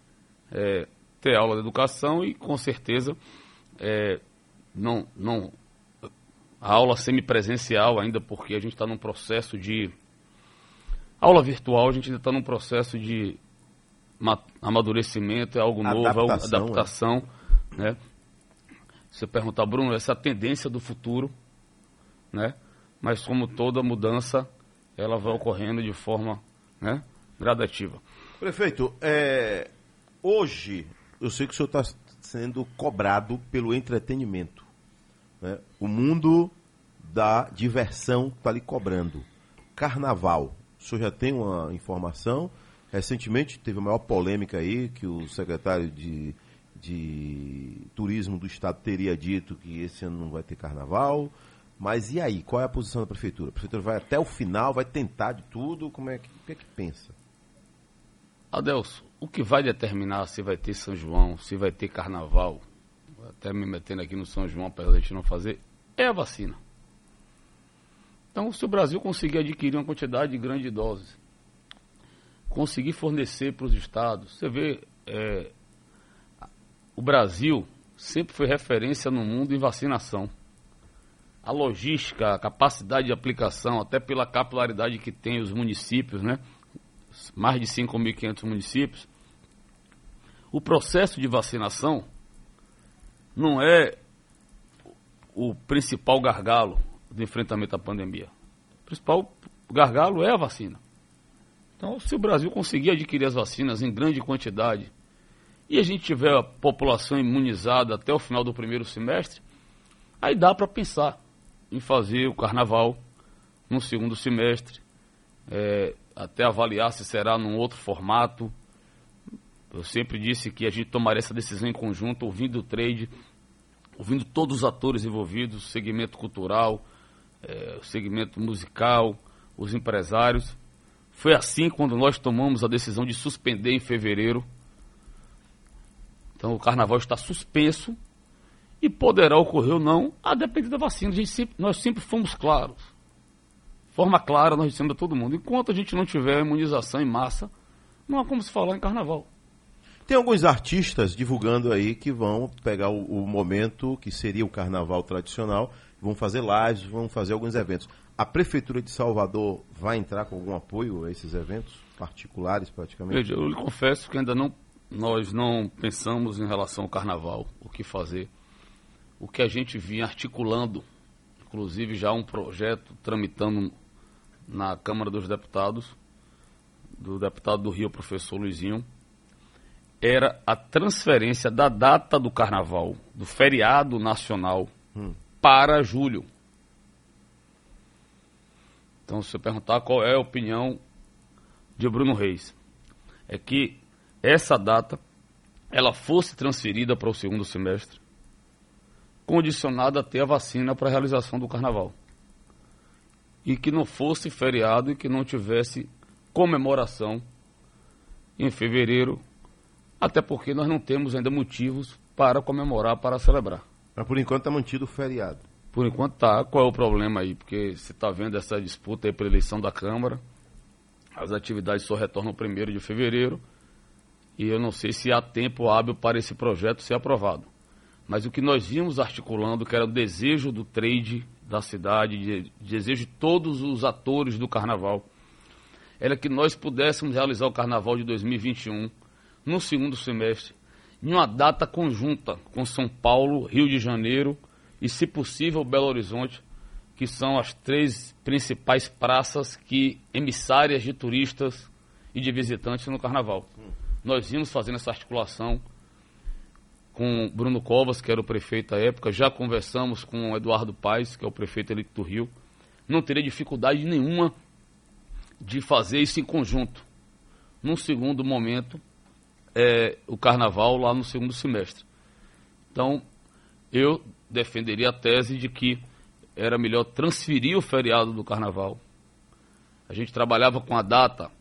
é, ter aula de educação e com certeza é, não, não a aula semipresencial ainda, porque a gente está num processo de aula virtual, a gente ainda está num processo de amadurecimento, é algo novo, é adaptação, adaptação é. né? Você perguntar, Bruno, essa é a tendência do futuro, né? Mas como toda mudança, ela vai ocorrendo de forma né, gradativa.
Prefeito, é, hoje eu sei que o senhor está sendo cobrado pelo entretenimento. Né? O mundo da diversão está lhe cobrando. Carnaval, o senhor já tem uma informação? Recentemente teve a maior polêmica aí, que o secretário de, de Turismo do Estado teria dito que esse ano não vai ter carnaval. Mas e aí? Qual é a posição da prefeitura? A prefeitura vai até o final, vai tentar de tudo? Como é que, o que é que pensa?
Adelso, o que vai determinar se vai ter São João, se vai ter carnaval, até me metendo aqui no São João, de a gente não fazer, é a vacina. Então, se o Brasil conseguir adquirir uma quantidade grande de doses, conseguir fornecer para os estados, você vê, é, o Brasil sempre foi referência no mundo em vacinação. A logística, a capacidade de aplicação, até pela capilaridade que tem os municípios, né? mais de 5.500 municípios, o processo de vacinação não é o principal gargalo do enfrentamento à pandemia. O principal gargalo é a vacina. Então, se o Brasil conseguir adquirir as vacinas em grande quantidade e a gente tiver a população imunizada até o final do primeiro semestre, aí dá para pensar em fazer o carnaval no segundo semestre, é, até avaliar se será num outro formato. Eu sempre disse que a gente tomaria essa decisão em conjunto, ouvindo o trade, ouvindo todos os atores envolvidos, segmento cultural, é, segmento musical, os empresários. Foi assim quando nós tomamos a decisão de suspender em fevereiro. Então o carnaval está suspenso e poderá ocorrer ou não, a depender da vacina. Sempre, nós sempre fomos claros. Forma clara, nós dissemos a todo mundo. Enquanto a gente não tiver imunização em massa, não há como se falar em carnaval.
Tem alguns artistas divulgando aí que vão pegar o, o momento que seria o carnaval tradicional, vão fazer lives, vão fazer alguns eventos. A Prefeitura de Salvador vai entrar com algum apoio a esses eventos particulares, praticamente?
Veja, eu lhe confesso que ainda não, nós não pensamos em relação ao carnaval, o que fazer. O que a gente vinha articulando, inclusive já um projeto tramitando na Câmara dos Deputados, do deputado do Rio, professor Luizinho, era a transferência da data do carnaval, do feriado nacional, hum. para julho. Então, se você perguntar qual é a opinião de Bruno Reis, é que essa data ela fosse transferida para o segundo semestre, condicionada a ter a vacina para a realização do carnaval. E que não fosse feriado e que não tivesse comemoração em fevereiro, até porque nós não temos ainda motivos para comemorar, para celebrar.
Mas por enquanto está mantido o feriado.
Por enquanto tá. Qual é o problema aí? Porque você está vendo essa disputa aí para eleição da Câmara. As atividades só retornam 1 de fevereiro. E eu não sei se há tempo hábil para esse projeto ser aprovado. Mas o que nós vimos articulando, que era o desejo do trade da cidade, de, desejo de todos os atores do carnaval, era que nós pudéssemos realizar o carnaval de 2021 no segundo semestre, em uma data conjunta com São Paulo, Rio de Janeiro e, se possível, Belo Horizonte, que são as três principais praças que emissárias de turistas e de visitantes no Carnaval. Nós vimos fazendo essa articulação com Bruno Covas, que era o prefeito à época, já conversamos com Eduardo Paes, que é o prefeito eleito do Rio. Não teria dificuldade nenhuma de fazer isso em conjunto. Num segundo momento, é, o carnaval lá no segundo semestre. Então, eu defenderia a tese de que era melhor transferir o feriado do carnaval. A gente trabalhava com a data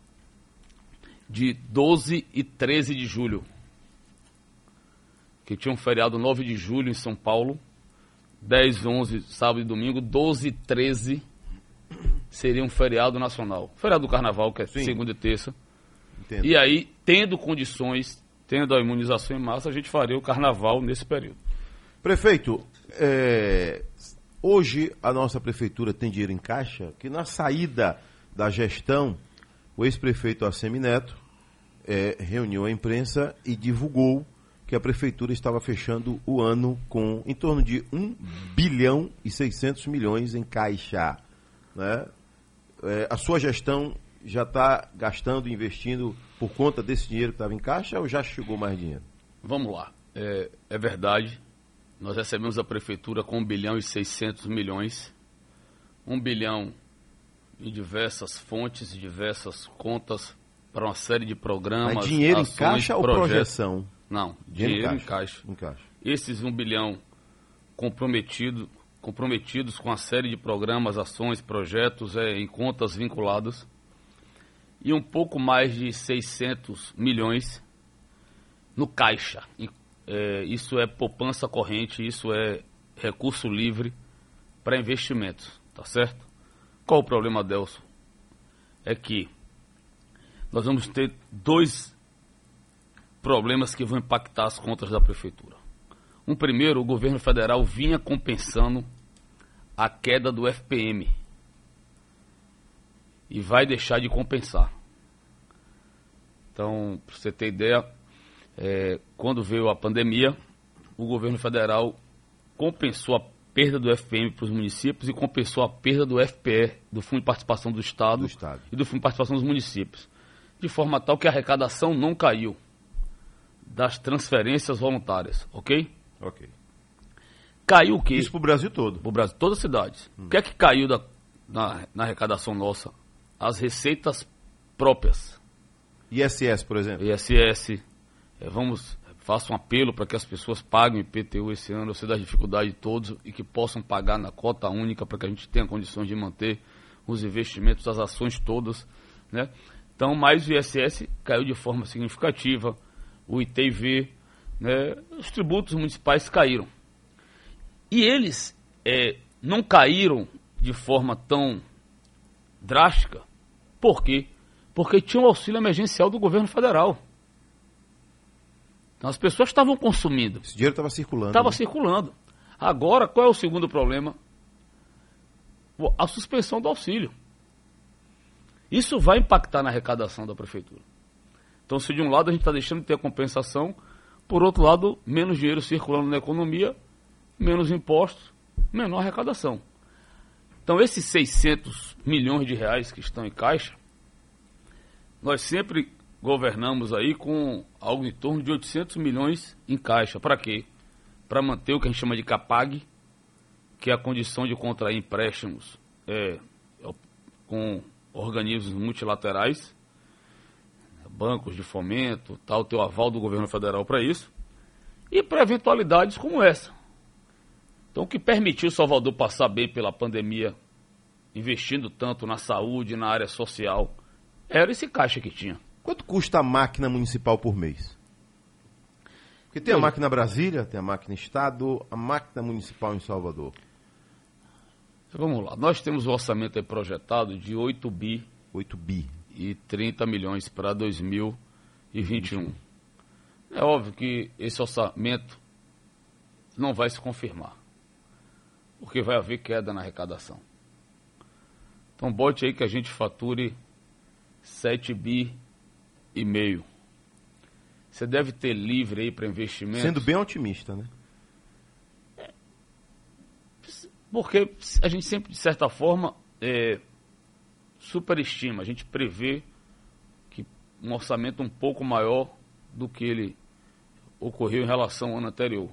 de 12 e 13 de julho, que tinha um feriado 9 de julho em São Paulo, 10, 11, sábado e domingo, 12 e 13 seria um feriado nacional. Feriado do carnaval, que é Sim. segunda e terça. Entendo. E aí, tendo condições, tendo a imunização em massa, a gente faria o carnaval nesse período.
Prefeito, é, hoje a nossa prefeitura tem dinheiro em caixa, que na saída da gestão, o ex-prefeito Assemineto é, reuniu a imprensa e divulgou que a prefeitura estava fechando o ano com em torno de 1 bilhão e 600 milhões em caixa. Né? É, a sua gestão já está gastando, investindo por conta desse dinheiro que estava em caixa ou já chegou mais dinheiro?
Vamos lá. É, é verdade, nós recebemos a prefeitura com 1 bilhão e 600 milhões. 1 bilhão em diversas fontes, e diversas contas para uma série de programas. Mas
dinheiro ações, em caixa ou projeção?
Não, dinheiro, dinheiro em, caixa. em caixa. Esses 1 bilhão comprometido comprometidos com a série de programas, ações, projetos é, em contas vinculadas e um pouco mais de 600 milhões no caixa. É, isso é poupança corrente, isso é recurso livre para investimentos, tá certo? Qual o problema, Delso? É que nós vamos ter dois problemas que vão impactar as contas da prefeitura. Um primeiro, o governo federal vinha compensando a queda do FPM e vai deixar de compensar. Então, para você ter ideia, é, quando veio a pandemia, o governo federal compensou a perda do FPM para os municípios e compensou a perda do FPE, do Fundo de Participação do Estado, do Estado, e do Fundo de Participação dos Municípios, de forma tal que a arrecadação não caiu das transferências voluntárias, ok?
Ok.
Caiu o quê?
Isso para o Brasil todo.
Para o Brasil, todas as cidades. Hum. O que é que caiu da, na, na arrecadação nossa? As receitas próprias.
ISS, por exemplo.
ISS. É, vamos, faço um apelo para que as pessoas paguem o IPTU esse ano. Eu sei da dificuldade de todos e que possam pagar na cota única para que a gente tenha condições de manter os investimentos, as ações todas. Né? Então, mais o ISS caiu de forma significativa. O ITV, né? os tributos municipais caíram. E eles é, não caíram de forma tão drástica. Por quê? Porque tinha o auxílio emergencial do governo federal. Então as pessoas estavam consumindo.
Esse dinheiro estava circulando.
Estava
né?
circulando. Agora, qual é o segundo problema? A suspensão do auxílio. Isso vai impactar na arrecadação da prefeitura. Então, se de um lado a gente está deixando de ter compensação, por outro lado, menos dinheiro circulando na economia, menos impostos, menor arrecadação. Então, esses 600 milhões de reais que estão em caixa, nós sempre governamos aí com algo em torno de 800 milhões em caixa. Para quê? Para manter o que a gente chama de CAPAG, que é a condição de contrair empréstimos é, com organismos multilaterais, bancos de fomento, tal, ter o aval do governo federal para isso, e para eventualidades como essa. Então, o que permitiu Salvador passar bem pela pandemia, investindo tanto na saúde, na área social, era esse caixa que tinha.
Quanto custa a máquina municipal por mês? Porque tem a máquina Brasília, tem a máquina Estado, a máquina municipal em Salvador.
Vamos lá. Nós temos o orçamento projetado de 8 bi.
8 bi.
E 30 milhões para 2021. É óbvio que esse orçamento não vai se confirmar. Porque vai haver queda na arrecadação. Então bote aí que a gente fature 7 bi e meio. Você deve ter livre aí para investimento.
Sendo bem otimista, né?
Porque a gente sempre, de certa forma, é, superestima, a gente prevê que um orçamento um pouco maior do que ele ocorreu em relação ao ano anterior.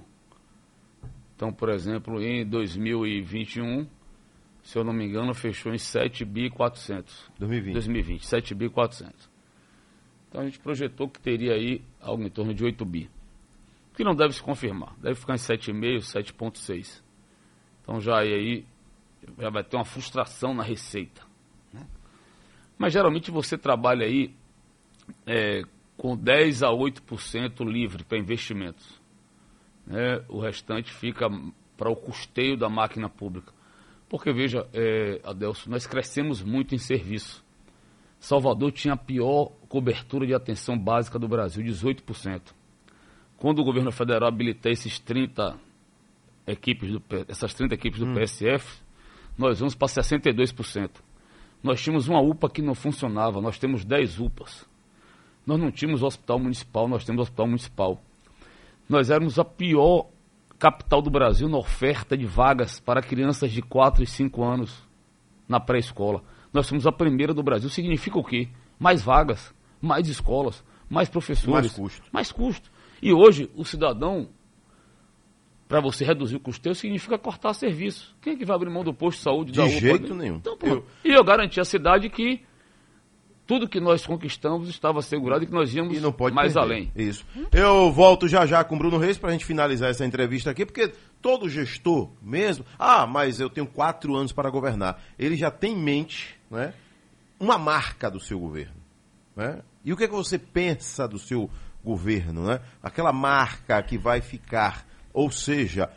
Então, por exemplo, em 2021, se eu não me engano, fechou em 7 bi 400.
2020.
2020, 7 bi 400. Então a gente projetou que teria aí algo em torno de 8 bi. Que não deve se confirmar, deve ficar em 7,5, 7,6. Então já aí já vai ter uma frustração na receita. Né? Mas geralmente você trabalha aí é, com 10 a 8% livre para investimentos. Né? O restante fica para o custeio da máquina pública. Porque, veja, é, Adelso, nós crescemos muito em serviço. Salvador tinha a pior cobertura de atenção básica do Brasil, 18%. Quando o governo federal habilitar esses 30 equipes do, essas 30 equipes do hum. PSF, nós vamos para 62%. Nós tínhamos uma UPA que não funcionava, nós temos 10 UPAs. Nós não tínhamos hospital municipal, nós temos hospital municipal. Nós éramos a pior capital do Brasil na oferta de vagas para crianças de 4 e 5 anos na pré-escola. Nós somos a primeira do Brasil. Significa o quê? Mais vagas, mais escolas, mais professores.
Mais custo.
Mais custo. E hoje, o cidadão, para você reduzir o custeio, significa cortar serviço. Quem é que vai abrir mão do posto de saúde?
De jeito nenhum.
Então, eu... E eu garanti à cidade que tudo que nós conquistamos estava assegurado e que nós íamos
E não pode
mais
perder.
além.
Isso. Eu volto já já com o Bruno Reis para a gente finalizar essa entrevista aqui, porque todo gestor mesmo. Ah, mas eu tenho quatro anos para governar. Ele já tem em mente né, uma marca do seu governo. Né? E o que, é que você pensa do seu governo? Né? Aquela marca que vai ficar. Ou seja,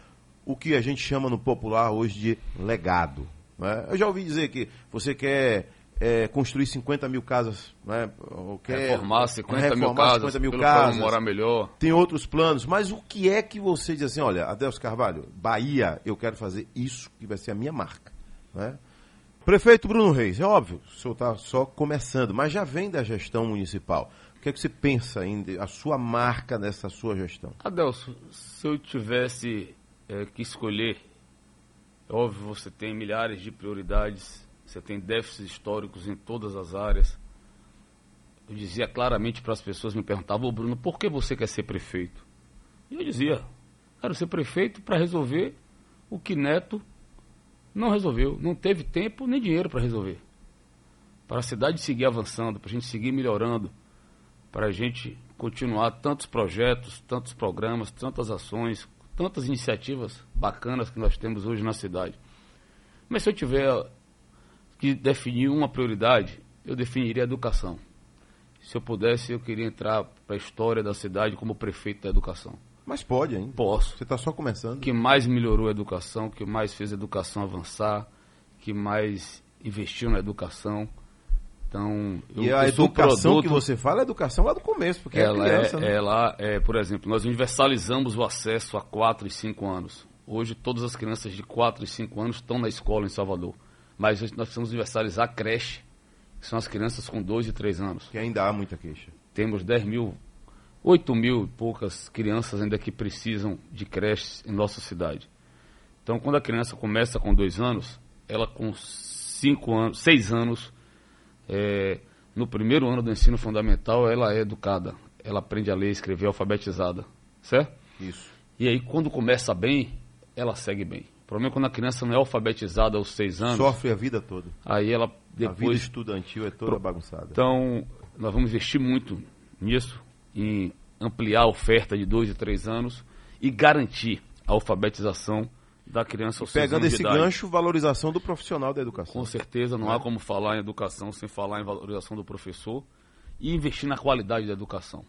o que a gente chama no popular hoje de legado. né? Eu já ouvi dizer que você quer é, construir 50 mil casas, né? ou quer
Reformar 50 mil
reformar
casas,
50 mil casas
morar melhor.
tem outros planos, mas o que é que você diz assim, olha, Adelso Carvalho, Bahia, eu quero fazer isso que vai ser a minha marca, né? Prefeito Bruno Reis, é óbvio, o senhor está só começando, mas já vem da gestão municipal. O que é que você pensa ainda, a sua marca nessa sua gestão?
Adelso, se eu tivesse eh, que escolher, é óbvio, você tem milhares de prioridades, você tem déficits históricos em todas as áreas. Eu dizia claramente para as pessoas, me perguntavam, ô Bruno, por que você quer ser prefeito? E eu dizia, quero ser prefeito para resolver o que Neto não resolveu. Não teve tempo nem dinheiro para resolver. Para a cidade seguir avançando, para a gente seguir melhorando, para a gente continuar tantos projetos, tantos programas, tantas ações, tantas iniciativas bacanas que nós temos hoje na cidade. Mas se eu tiver que definir uma prioridade, eu definiria a educação. Se eu pudesse, eu queria entrar para a história da cidade como prefeito da educação.
Mas pode ainda.
Posso.
Você está só começando.
que mais melhorou a educação, que mais fez a educação avançar, que mais investiu na educação. Então, eu,
e a
eu
educação
produto,
que você fala é a educação lá do começo, porque
ela
é criança,
é,
né?
ela é, por exemplo, nós universalizamos o acesso a 4 e 5 anos. Hoje todas as crianças de 4 e 5 anos estão na escola em Salvador. Mas nós precisamos universalizar a creche, que são as crianças com 2 e 3 anos.
Que ainda há muita queixa.
Temos 10 mil, 8 mil e poucas crianças ainda que precisam de creches em nossa cidade. Então, quando a criança começa com 2 anos, ela com 5 anos, 6 anos, é, no primeiro ano do ensino fundamental, ela é educada. Ela aprende a ler, escrever, alfabetizada. Certo?
Isso.
E aí, quando começa bem, ela segue bem. O problema é quando a criança não é alfabetizada aos 6 anos,
Sofre a vida toda.
aí ela
A vida
depois
estudantil é toda bagunçada.
então, nós vamos investir muito nisso, em ampliar a oferta de dois e três anos e garantir a alfabetização da criança seis
Pegando esse gancho, valorização do profissional da educação.
Com certeza, não há como falar em educação sem falar em valorização do professor e investir na qualidade da educação.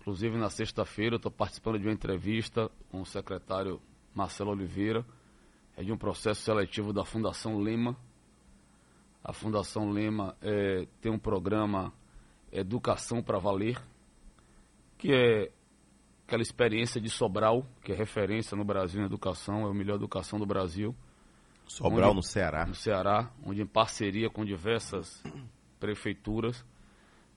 Inclusive, na sexta-feira, eu estou participando de uma entrevista com o secretário Marcelo Oliveira, é de um processo seletivo da Fundação Lema. A Fundação Lema eh, tem um programa Educação para Valer, que é aquela experiência de Sobral, que é referência no Brasil em educação, é a melhor educação do Brasil
Sobral
Onde-
no Ceará.
no Ceará, onde em parceria com diversas prefeituras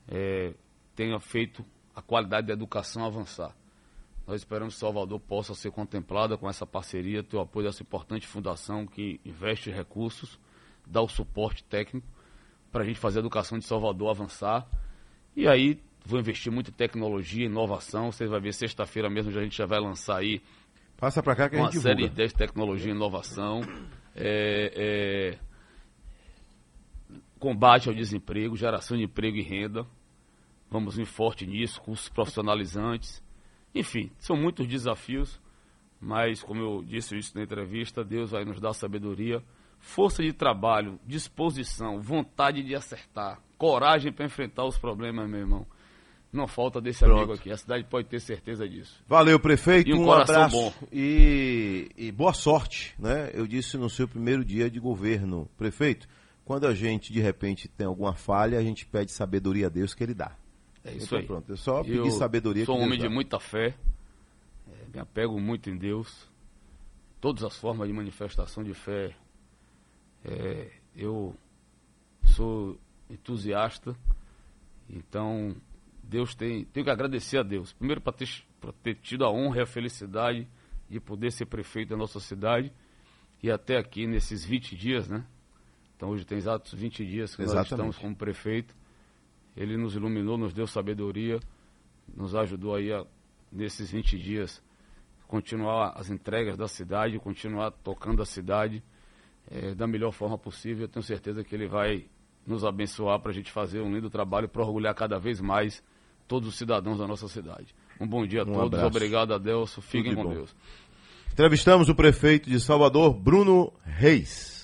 eh, tenha feito a qualidade da educação avançar. Nós esperamos que Salvador possa ser contemplada com essa parceria, ter o apoio dessa importante fundação que investe recursos, dá o suporte técnico para a gente fazer a educação de Salvador avançar. E aí vou investir muito em tecnologia, inovação. Vocês vão ver sexta-feira mesmo, a gente já vai lançar aí
Passa pra cá que a
uma
gente
série de
divulga.
ideias de tecnologia e inovação, é, é, combate ao desemprego, geração de emprego e renda. Vamos vir forte nisso, cursos profissionalizantes. Enfim, são muitos desafios, mas como eu disse isso na entrevista, Deus vai nos dar sabedoria, força de trabalho, disposição, vontade de acertar, coragem para enfrentar os problemas, meu irmão. Não falta desse
Pronto.
amigo aqui, a cidade pode ter certeza disso.
Valeu, prefeito.
E um
um
coração
abraço
bom.
E, e boa sorte, né? Eu disse no seu primeiro dia de governo, prefeito. Quando a gente de repente tem alguma falha, a gente pede sabedoria a Deus que Ele dá.
É isso
Então,
aí.
pronto, é só
Eu
pedir sabedoria
Sou um homem de
dá.
muita fé, é, me apego muito em Deus. Todas as formas de manifestação de fé, é, eu sou entusiasta. Então, Deus tem, tenho que agradecer a Deus. Primeiro, para ter, pra ter tido a honra e a felicidade de poder ser prefeito da nossa cidade. E até aqui, nesses 20 dias, né? Então, hoje tem exatos 20 dias que nós
Exatamente.
estamos como prefeito. Ele nos iluminou, nos deu sabedoria, nos ajudou aí a, nesses 20 dias, continuar as entregas da cidade, continuar tocando a cidade eh, da melhor forma possível. Eu tenho certeza que ele vai nos abençoar para a gente fazer um lindo trabalho para orgulhar cada vez mais todos os cidadãos da nossa cidade. Um bom dia a
Um
todos,
abraço.
obrigado, Adelso, fiquem
Tudo de
com
bom.
Deus.
Entrevistamos o prefeito de Salvador, Bruno Reis.